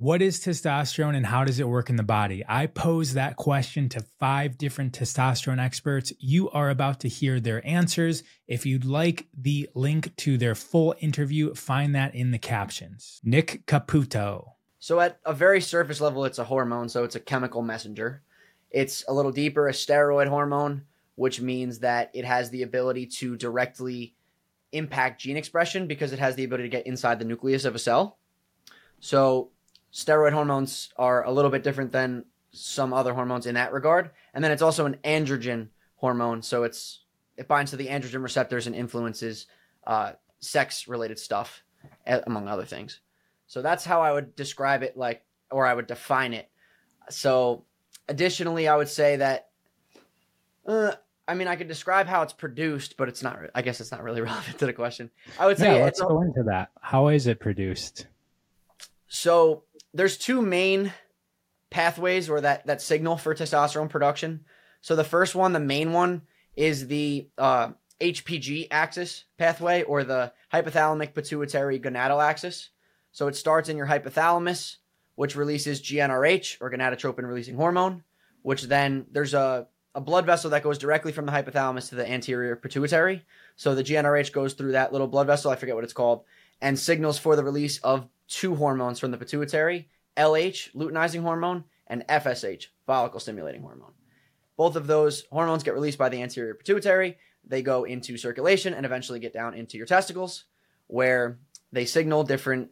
What is testosterone and how does it work in the body? I posed that question to five different testosterone experts. You are about to hear their answers. If you'd like the link to their full interview, find that in the captions. Nick Caputo. So, at a very surface level, it's a hormone, so it's a chemical messenger. It's a little deeper, a steroid hormone, which means that it has the ability to directly impact gene expression because it has the ability to get inside the nucleus of a cell. So, steroid hormones are a little bit different than some other hormones in that regard. And then it's also an androgen hormone, so it's it binds to the androgen receptors and influences uh, sex related stuff, among other things. So that's how I would describe it, like, or I would define it. So, additionally, I would say that. Uh, I mean, I could describe how it's produced, but it's not. I guess it's not really relevant to the question. I would say. Yeah, let's go into that. How is it produced? So there's two main pathways or that that signal for testosterone production. So the first one, the main one, is the uh, HPG axis pathway or the hypothalamic pituitary gonadal axis. So it starts in your hypothalamus, which releases GnRH or gonadotropin releasing hormone, which then there's a, a blood vessel that goes directly from the hypothalamus to the anterior pituitary. So the GnRH goes through that little blood vessel, I forget what it's called, and signals for the release of two hormones from the pituitary LH, luteinizing hormone, and FSH, follicle stimulating hormone. Both of those hormones get released by the anterior pituitary. They go into circulation and eventually get down into your testicles, where they signal different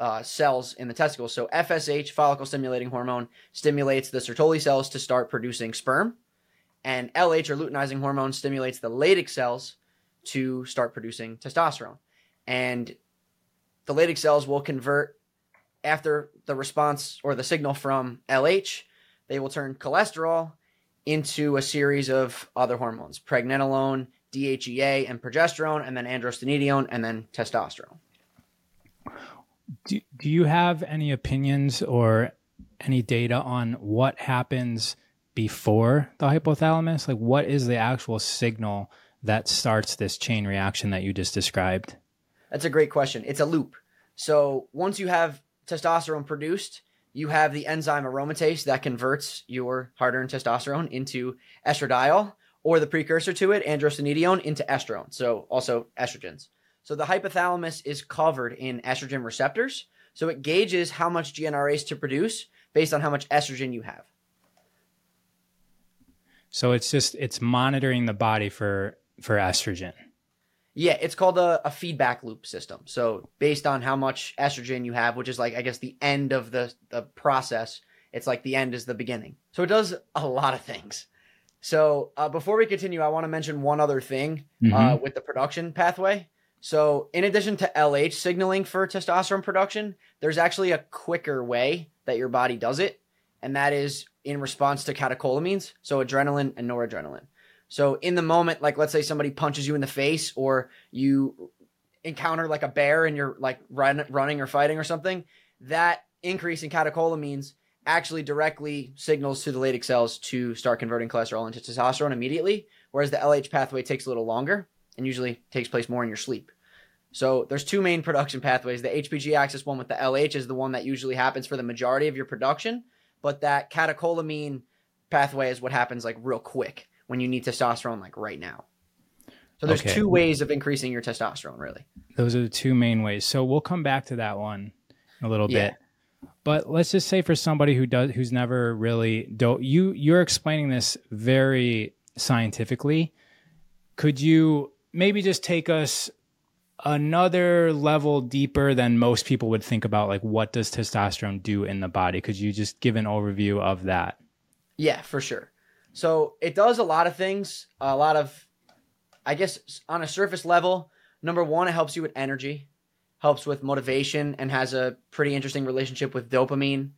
uh, cells in the testicles. So, FSH, follicle stimulating hormone, stimulates the Sertoli cells to start producing sperm, and LH, or luteinizing hormone, stimulates the Leydig cells to start producing testosterone. And the Leydig cells will convert after the response or the signal from LH, they will turn cholesterol into a series of other hormones pregnenolone, DHEA, and progesterone, and then androstenedione, and then testosterone. Do, do you have any opinions or any data on what happens before the hypothalamus? Like, what is the actual signal that starts this chain reaction that you just described? That's a great question. It's a loop. So once you have testosterone produced, you have the enzyme aromatase that converts your hard earned testosterone into estradiol, or the precursor to it, androstenedione, into estrone. So also estrogens. So the hypothalamus is covered in estrogen receptors. So it gauges how much GnRH to produce based on how much estrogen you have. So it's just it's monitoring the body for for estrogen. Yeah, it's called a, a, feedback loop system. So based on how much estrogen you have, which is like I guess the end of the the process, it's like the end is the beginning. So it does a lot of things. So uh, before we continue, I want to mention one other thing uh, mm-hmm. uh, with the production pathway. So in addition to LH signaling for testosterone production, there's actually a quicker way that your body does it, and that is in response to catecholamines, so adrenaline and noradrenaline. So in the moment, like let's say somebody punches you in the face or you encounter like a bear and you're like run, running or fighting or something, that increase in catecholamines actually directly signals to the Leydig cells to start converting cholesterol into testosterone immediately, whereas the LH pathway takes a little longer and usually takes place more in your sleep. So there's two main production pathways. The HPG axis one with the LH is the one that usually happens for the majority of your production, but that catecholamine pathway is what happens like real quick when you need testosterone like right now. So there's okay. two ways of increasing your testosterone, really. Those are the two main ways. So we'll come back to that one a little yeah. bit. But let's just say for somebody who does who's never really do you you're explaining this very scientifically. Could you maybe just take us another level deeper than most people would think about like what does testosterone do in the body? Could you just give an overview of that? Yeah, for sure. So it does a lot of things. A lot of, I guess, on a surface level. Number one, it helps you with energy, helps with motivation, and has a pretty interesting relationship with dopamine.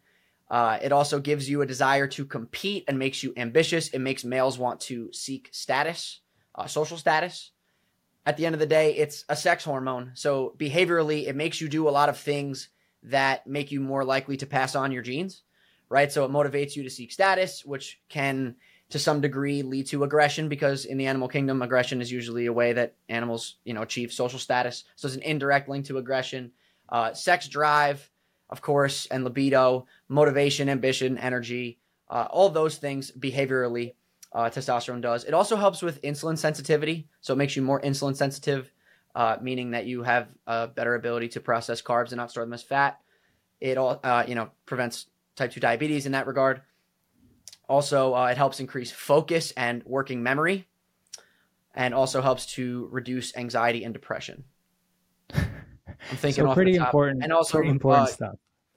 Uh, it also gives you a desire to compete and makes you ambitious. It makes males want to seek status, uh, social status. At the end of the day, it's a sex hormone. So behaviorally, it makes you do a lot of things that make you more likely to pass on your genes, right? So it motivates you to seek status, which can to some degree lead to aggression because in the animal kingdom aggression is usually a way that animals you know achieve social status so it's an indirect link to aggression uh, sex drive of course, and libido, motivation, ambition, energy, uh, all those things behaviorally. Uh, testosterone does. It also helps with insulin sensitivity, so it makes you more insulin sensitive, uh, meaning that you have a better ability to process carbs and not store them as fat. It all, uh, you know, prevents type two diabetes in that regard. Also, uh, it helps increase focus and working memory, and also helps to reduce anxiety and depression. I'm thinking so pretty important and also important uh, stuff.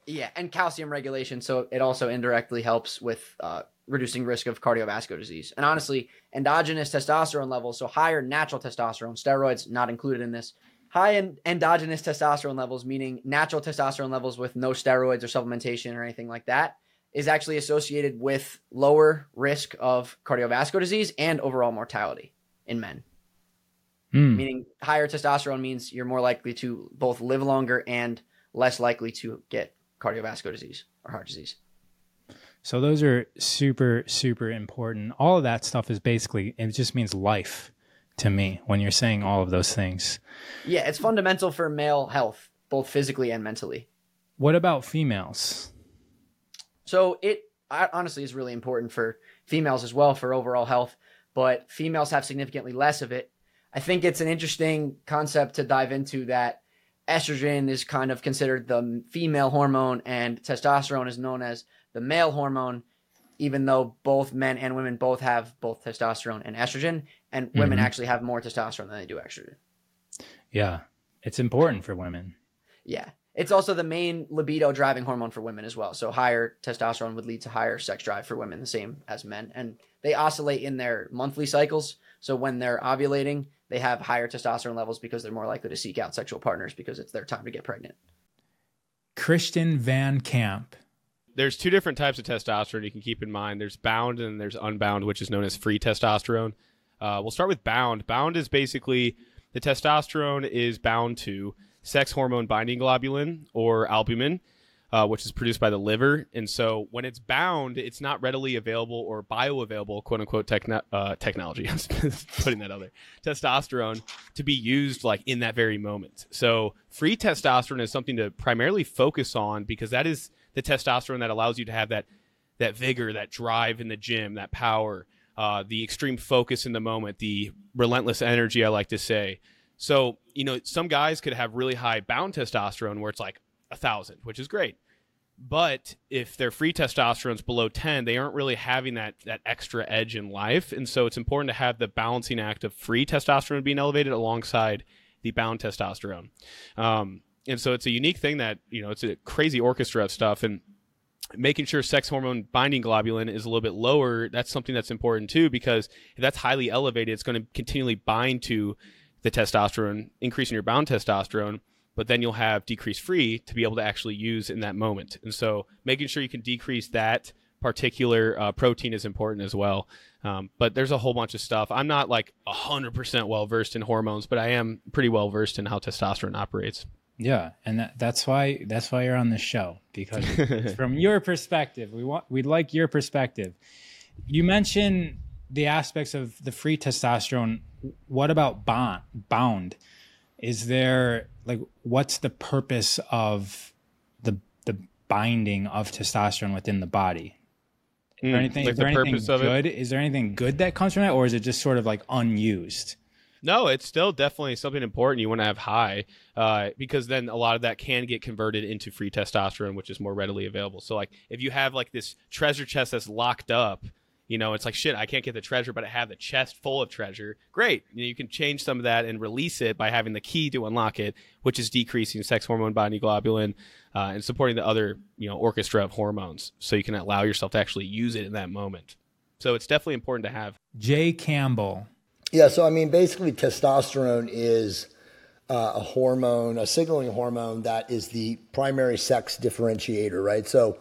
Yeah, and calcium regulation. So it also indirectly helps with uh, reducing risk of cardiovascular disease. And honestly, endogenous testosterone levels, so higher natural testosterone, steroids not included in this, high endogenous testosterone levels, meaning natural testosterone levels with no steroids or supplementation or anything like that, is actually associated with lower risk of cardiovascular disease and overall mortality in men. Mm. Meaning higher testosterone means you're more likely to both live longer and less likely to get cardiovascular disease or heart disease. So those are super super important. All of that stuff is basically it just means life to me when you're saying all of those things. Yeah, it's fundamental for male health, both physically and mentally. What about females? So it honestly is really important for females as well for overall health, but females have significantly less of it. I think it's an interesting concept to dive into that estrogen is kind of considered the female hormone and testosterone is known as the male hormone even though both men and women both have both testosterone and estrogen and mm-hmm. women actually have more testosterone than they do estrogen. Yeah. It's important for women. Yeah it's also the main libido driving hormone for women as well so higher testosterone would lead to higher sex drive for women the same as men and they oscillate in their monthly cycles so when they're ovulating they have higher testosterone levels because they're more likely to seek out sexual partners because it's their time to get pregnant. Christian Van Camp. There's two different types of testosterone you can keep in mind. There's bound and there's unbound, which is known as free testosterone. Uh, we'll start with bound. Bound is basically the testosterone is bound to sex hormone binding globulin or albumin, uh, which is produced by the liver. And so when it's bound, it's not readily available or bioavailable, quote unquote, techno- uh, technology. I'm putting that out there. Testosterone to be used like in that very moment. So free testosterone is something to primarily focus on because that is the testosterone that allows you to have that that vigor, that drive in the gym, that power, uh, the extreme focus in the moment, the relentless energy. I like to say. So you know, some guys could have really high bound testosterone where it's like a thousand, which is great. But if their free testosterone's below 10, they aren't really having that that extra edge in life. And so it's important to have the balancing act of free testosterone being elevated alongside the bound testosterone. Um, and so it's a unique thing that, you know, it's a crazy orchestra of stuff. And making sure sex hormone binding globulin is a little bit lower, that's something that's important too, because if that's highly elevated, it's going to continually bind to the testosterone, increasing your bound testosterone but then you'll have decrease free to be able to actually use in that moment. And so making sure you can decrease that particular uh, protein is important as well. Um, but there's a whole bunch of stuff. I'm not like 100% well versed in hormones, but I am pretty well versed in how testosterone operates. Yeah, and that, that's why that's why you're on this show because from your perspective, we want we'd like your perspective. You mentioned the aspects of the free testosterone. What about bond, bound? Is there like what's the purpose of the the binding of testosterone within the body? Is there hmm, anything, like is there the anything good? Is there anything good that comes from that, or is it just sort of like unused? No, it's still definitely something important you want to have high uh, because then a lot of that can get converted into free testosterone, which is more readily available. So, like, if you have like this treasure chest that's locked up, you know, it's like shit. I can't get the treasure, but I have the chest full of treasure. Great. You, know, you can change some of that and release it by having the key to unlock it, which is decreasing sex hormone binding globulin uh, and supporting the other you know orchestra of hormones, so you can allow yourself to actually use it in that moment. So it's definitely important to have. Jay Campbell. Yeah. So I mean, basically, testosterone is. Uh, a hormone, a signaling hormone that is the primary sex differentiator, right? So,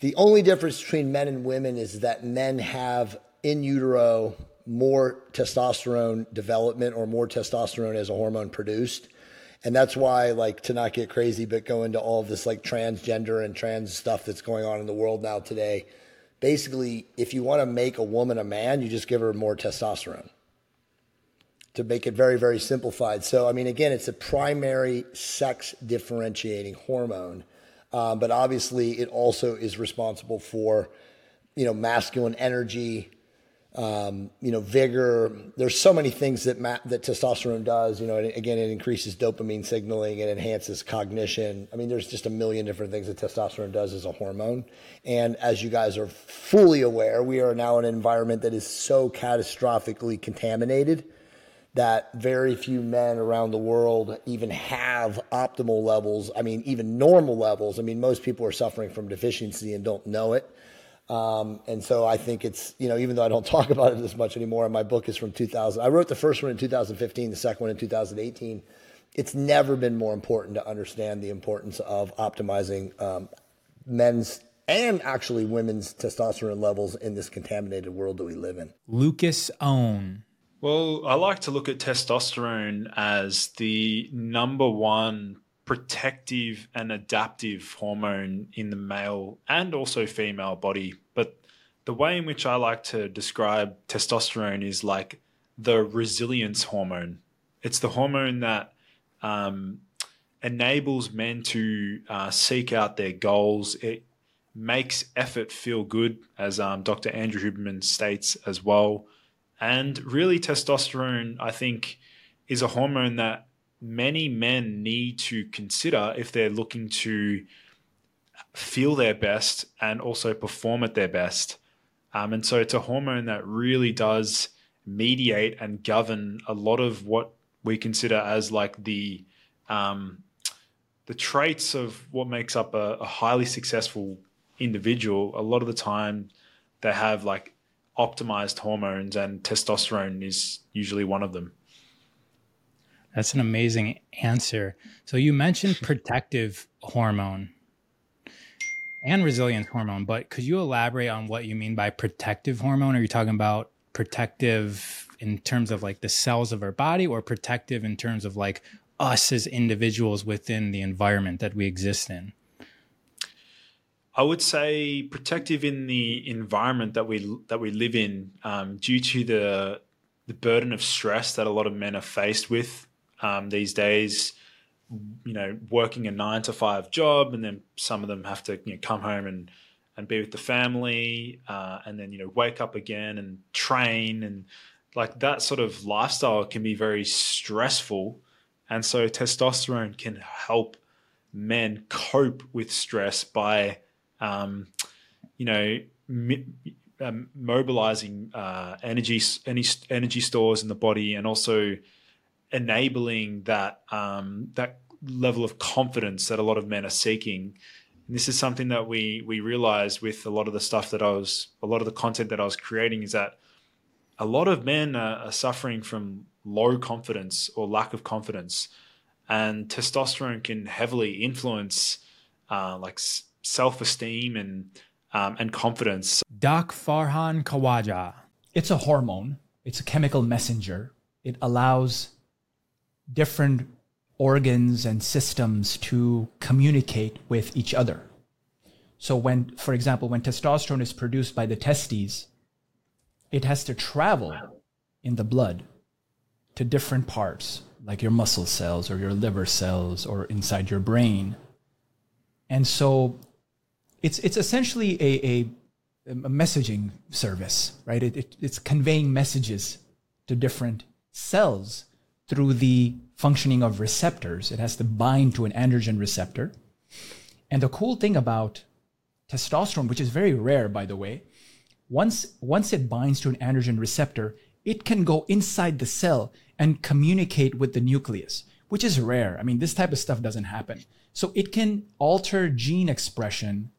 the only difference between men and women is that men have in utero more testosterone development or more testosterone as a hormone produced. And that's why, like, to not get crazy, but go into all this like transgender and trans stuff that's going on in the world now today. Basically, if you want to make a woman a man, you just give her more testosterone to make it very, very simplified. So, I mean, again, it's a primary sex differentiating hormone. Um, but obviously, it also is responsible for, you know, masculine energy, um, you know, vigor. There's so many things that ma- that testosterone does. You know, again, it increases dopamine signaling, it enhances cognition. I mean, there's just a million different things that testosterone does as a hormone. And as you guys are fully aware, we are now in an environment that is so catastrophically contaminated that very few men around the world even have optimal levels. I mean, even normal levels. I mean, most people are suffering from deficiency and don't know it. Um, and so I think it's, you know, even though I don't talk about it as much anymore, and my book is from 2000. I wrote the first one in 2015, the second one in 2018. It's never been more important to understand the importance of optimizing um, men's and actually women's testosterone levels in this contaminated world that we live in. Lucas Aoun. Well, I like to look at testosterone as the number one protective and adaptive hormone in the male and also female body. But the way in which I like to describe testosterone is like the resilience hormone. It's the hormone that um, enables men to uh, seek out their goals. It makes effort feel good, as um, Dr. Andrew Huberman states as well. And really, testosterone, I think, is a hormone that many men need to consider if they're looking to feel their best and also perform at their best. Um, and so it's a hormone that really does mediate and govern a lot of what we consider as like the um, the traits of what makes up a, a highly successful individual. A lot of the time, they have like optimized hormones, and testosterone is usually one of them. That's an amazing answer. So you mentioned protective hormone and resilience hormone, but could you elaborate on what you mean by protective hormone? Are you talking about protective in terms of like the cells of our body or protective in terms of like us as individuals within the environment that we exist in? I would say protective in the environment that we that we live in, um, due to the the burden of stress that a lot of men are faced with um, these days. You know, working a nine to five job, and then some of them have to you know, come home and and be with the family, uh, and then you know wake up again and train, and like that sort of lifestyle can be very stressful, and so testosterone can help men cope with stress by, um, you know, mi- um, mobilizing uh, energy, any energy stores in the body, and also enabling that um, that level of confidence that a lot of men are seeking. And this is something that we we realized with a lot of the stuff that I was, a lot of the content that I was creating, is that a lot of men are, are suffering from low confidence or lack of confidence, and testosterone can heavily influence uh, like self esteem and um, and confidence. Doc Farhan Khawaja. It's a hormone. It's a chemical messenger. It allows different organs and systems to communicate with each other. So when, for example, when testosterone is produced by the testes, it has to travel in the blood to different parts, like your muscle cells or your liver cells or inside your brain. And so it's, it's essentially a, a, a messaging service, right? It, it, it's conveying messages to different cells through the functioning of receptors. It has to bind to an androgen receptor. And the cool thing about testosterone, which is very rare, by the way, once, once it binds to an androgen receptor, it can go inside the cell and communicate with the nucleus, which is rare. I mean, this type of stuff doesn't happen. So it can alter gene expression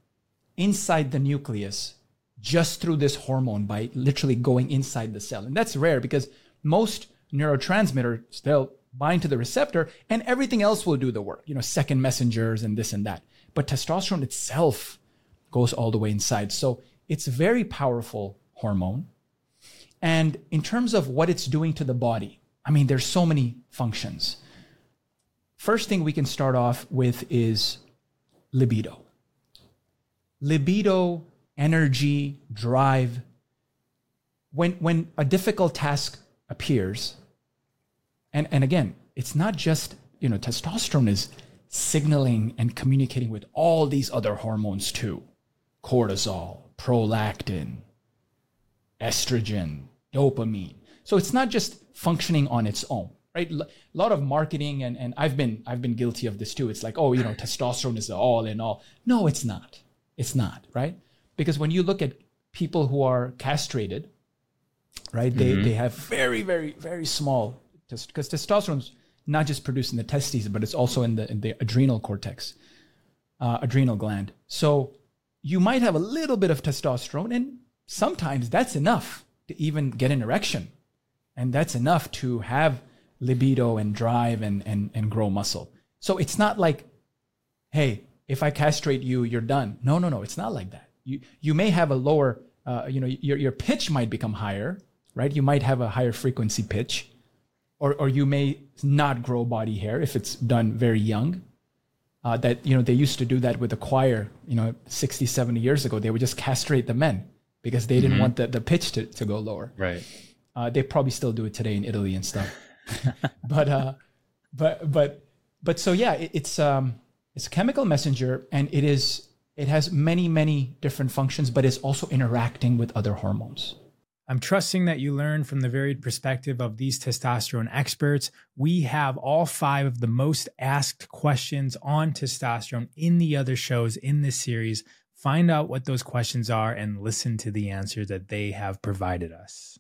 inside the nucleus just through this hormone by literally going inside the cell. And that's rare because most neurotransmitters, they'll bind to the receptor and everything else will do the work, you know, second messengers and this and that. But testosterone itself goes all the way inside. So it's a very powerful hormone. And in terms of what it's doing to the body, I mean, there's so many functions. First thing we can start off with is libido. Libido, energy, drive. When, when a difficult task appears, and and again, it's not just you know testosterone is signaling and communicating with all these other hormones too cortisol, prolactin, estrogen, dopamine. So it's not just functioning on its own, right? A lot of marketing and, and I've been I've been guilty of this too. It's like, oh, you know, testosterone is all in all. No, it's not. It's not, right? Because when you look at people who are castrated, right, they, mm-hmm. they have very, very, very small test because testosterone's not just produced in the testes, but it's also in the in the adrenal cortex, uh, adrenal gland. So you might have a little bit of testosterone, and sometimes that's enough to even get an erection, and that's enough to have libido and drive and and and grow muscle. So it's not like, hey, if I castrate you, you're done. No, no, no. It's not like that. You you may have a lower, uh, you know, your your pitch might become higher, right? You might have a higher frequency pitch or, or you may not grow body hair if it's done very young. Uh, that you know they used to do that with the choir you know 60 70 years ago they would just castrate the men because they didn't mm-hmm. want the, the pitch to, to go lower right uh, they probably still do it today in italy and stuff but uh but but but so yeah it, it's um it's a chemical messenger and it is it has many many different functions but it's also interacting with other hormones I'm trusting that you learned from the varied perspective of these testosterone experts. We have all five of the most asked questions on testosterone in the other shows in this series. Find out what those questions are and listen to the answers that they have provided us.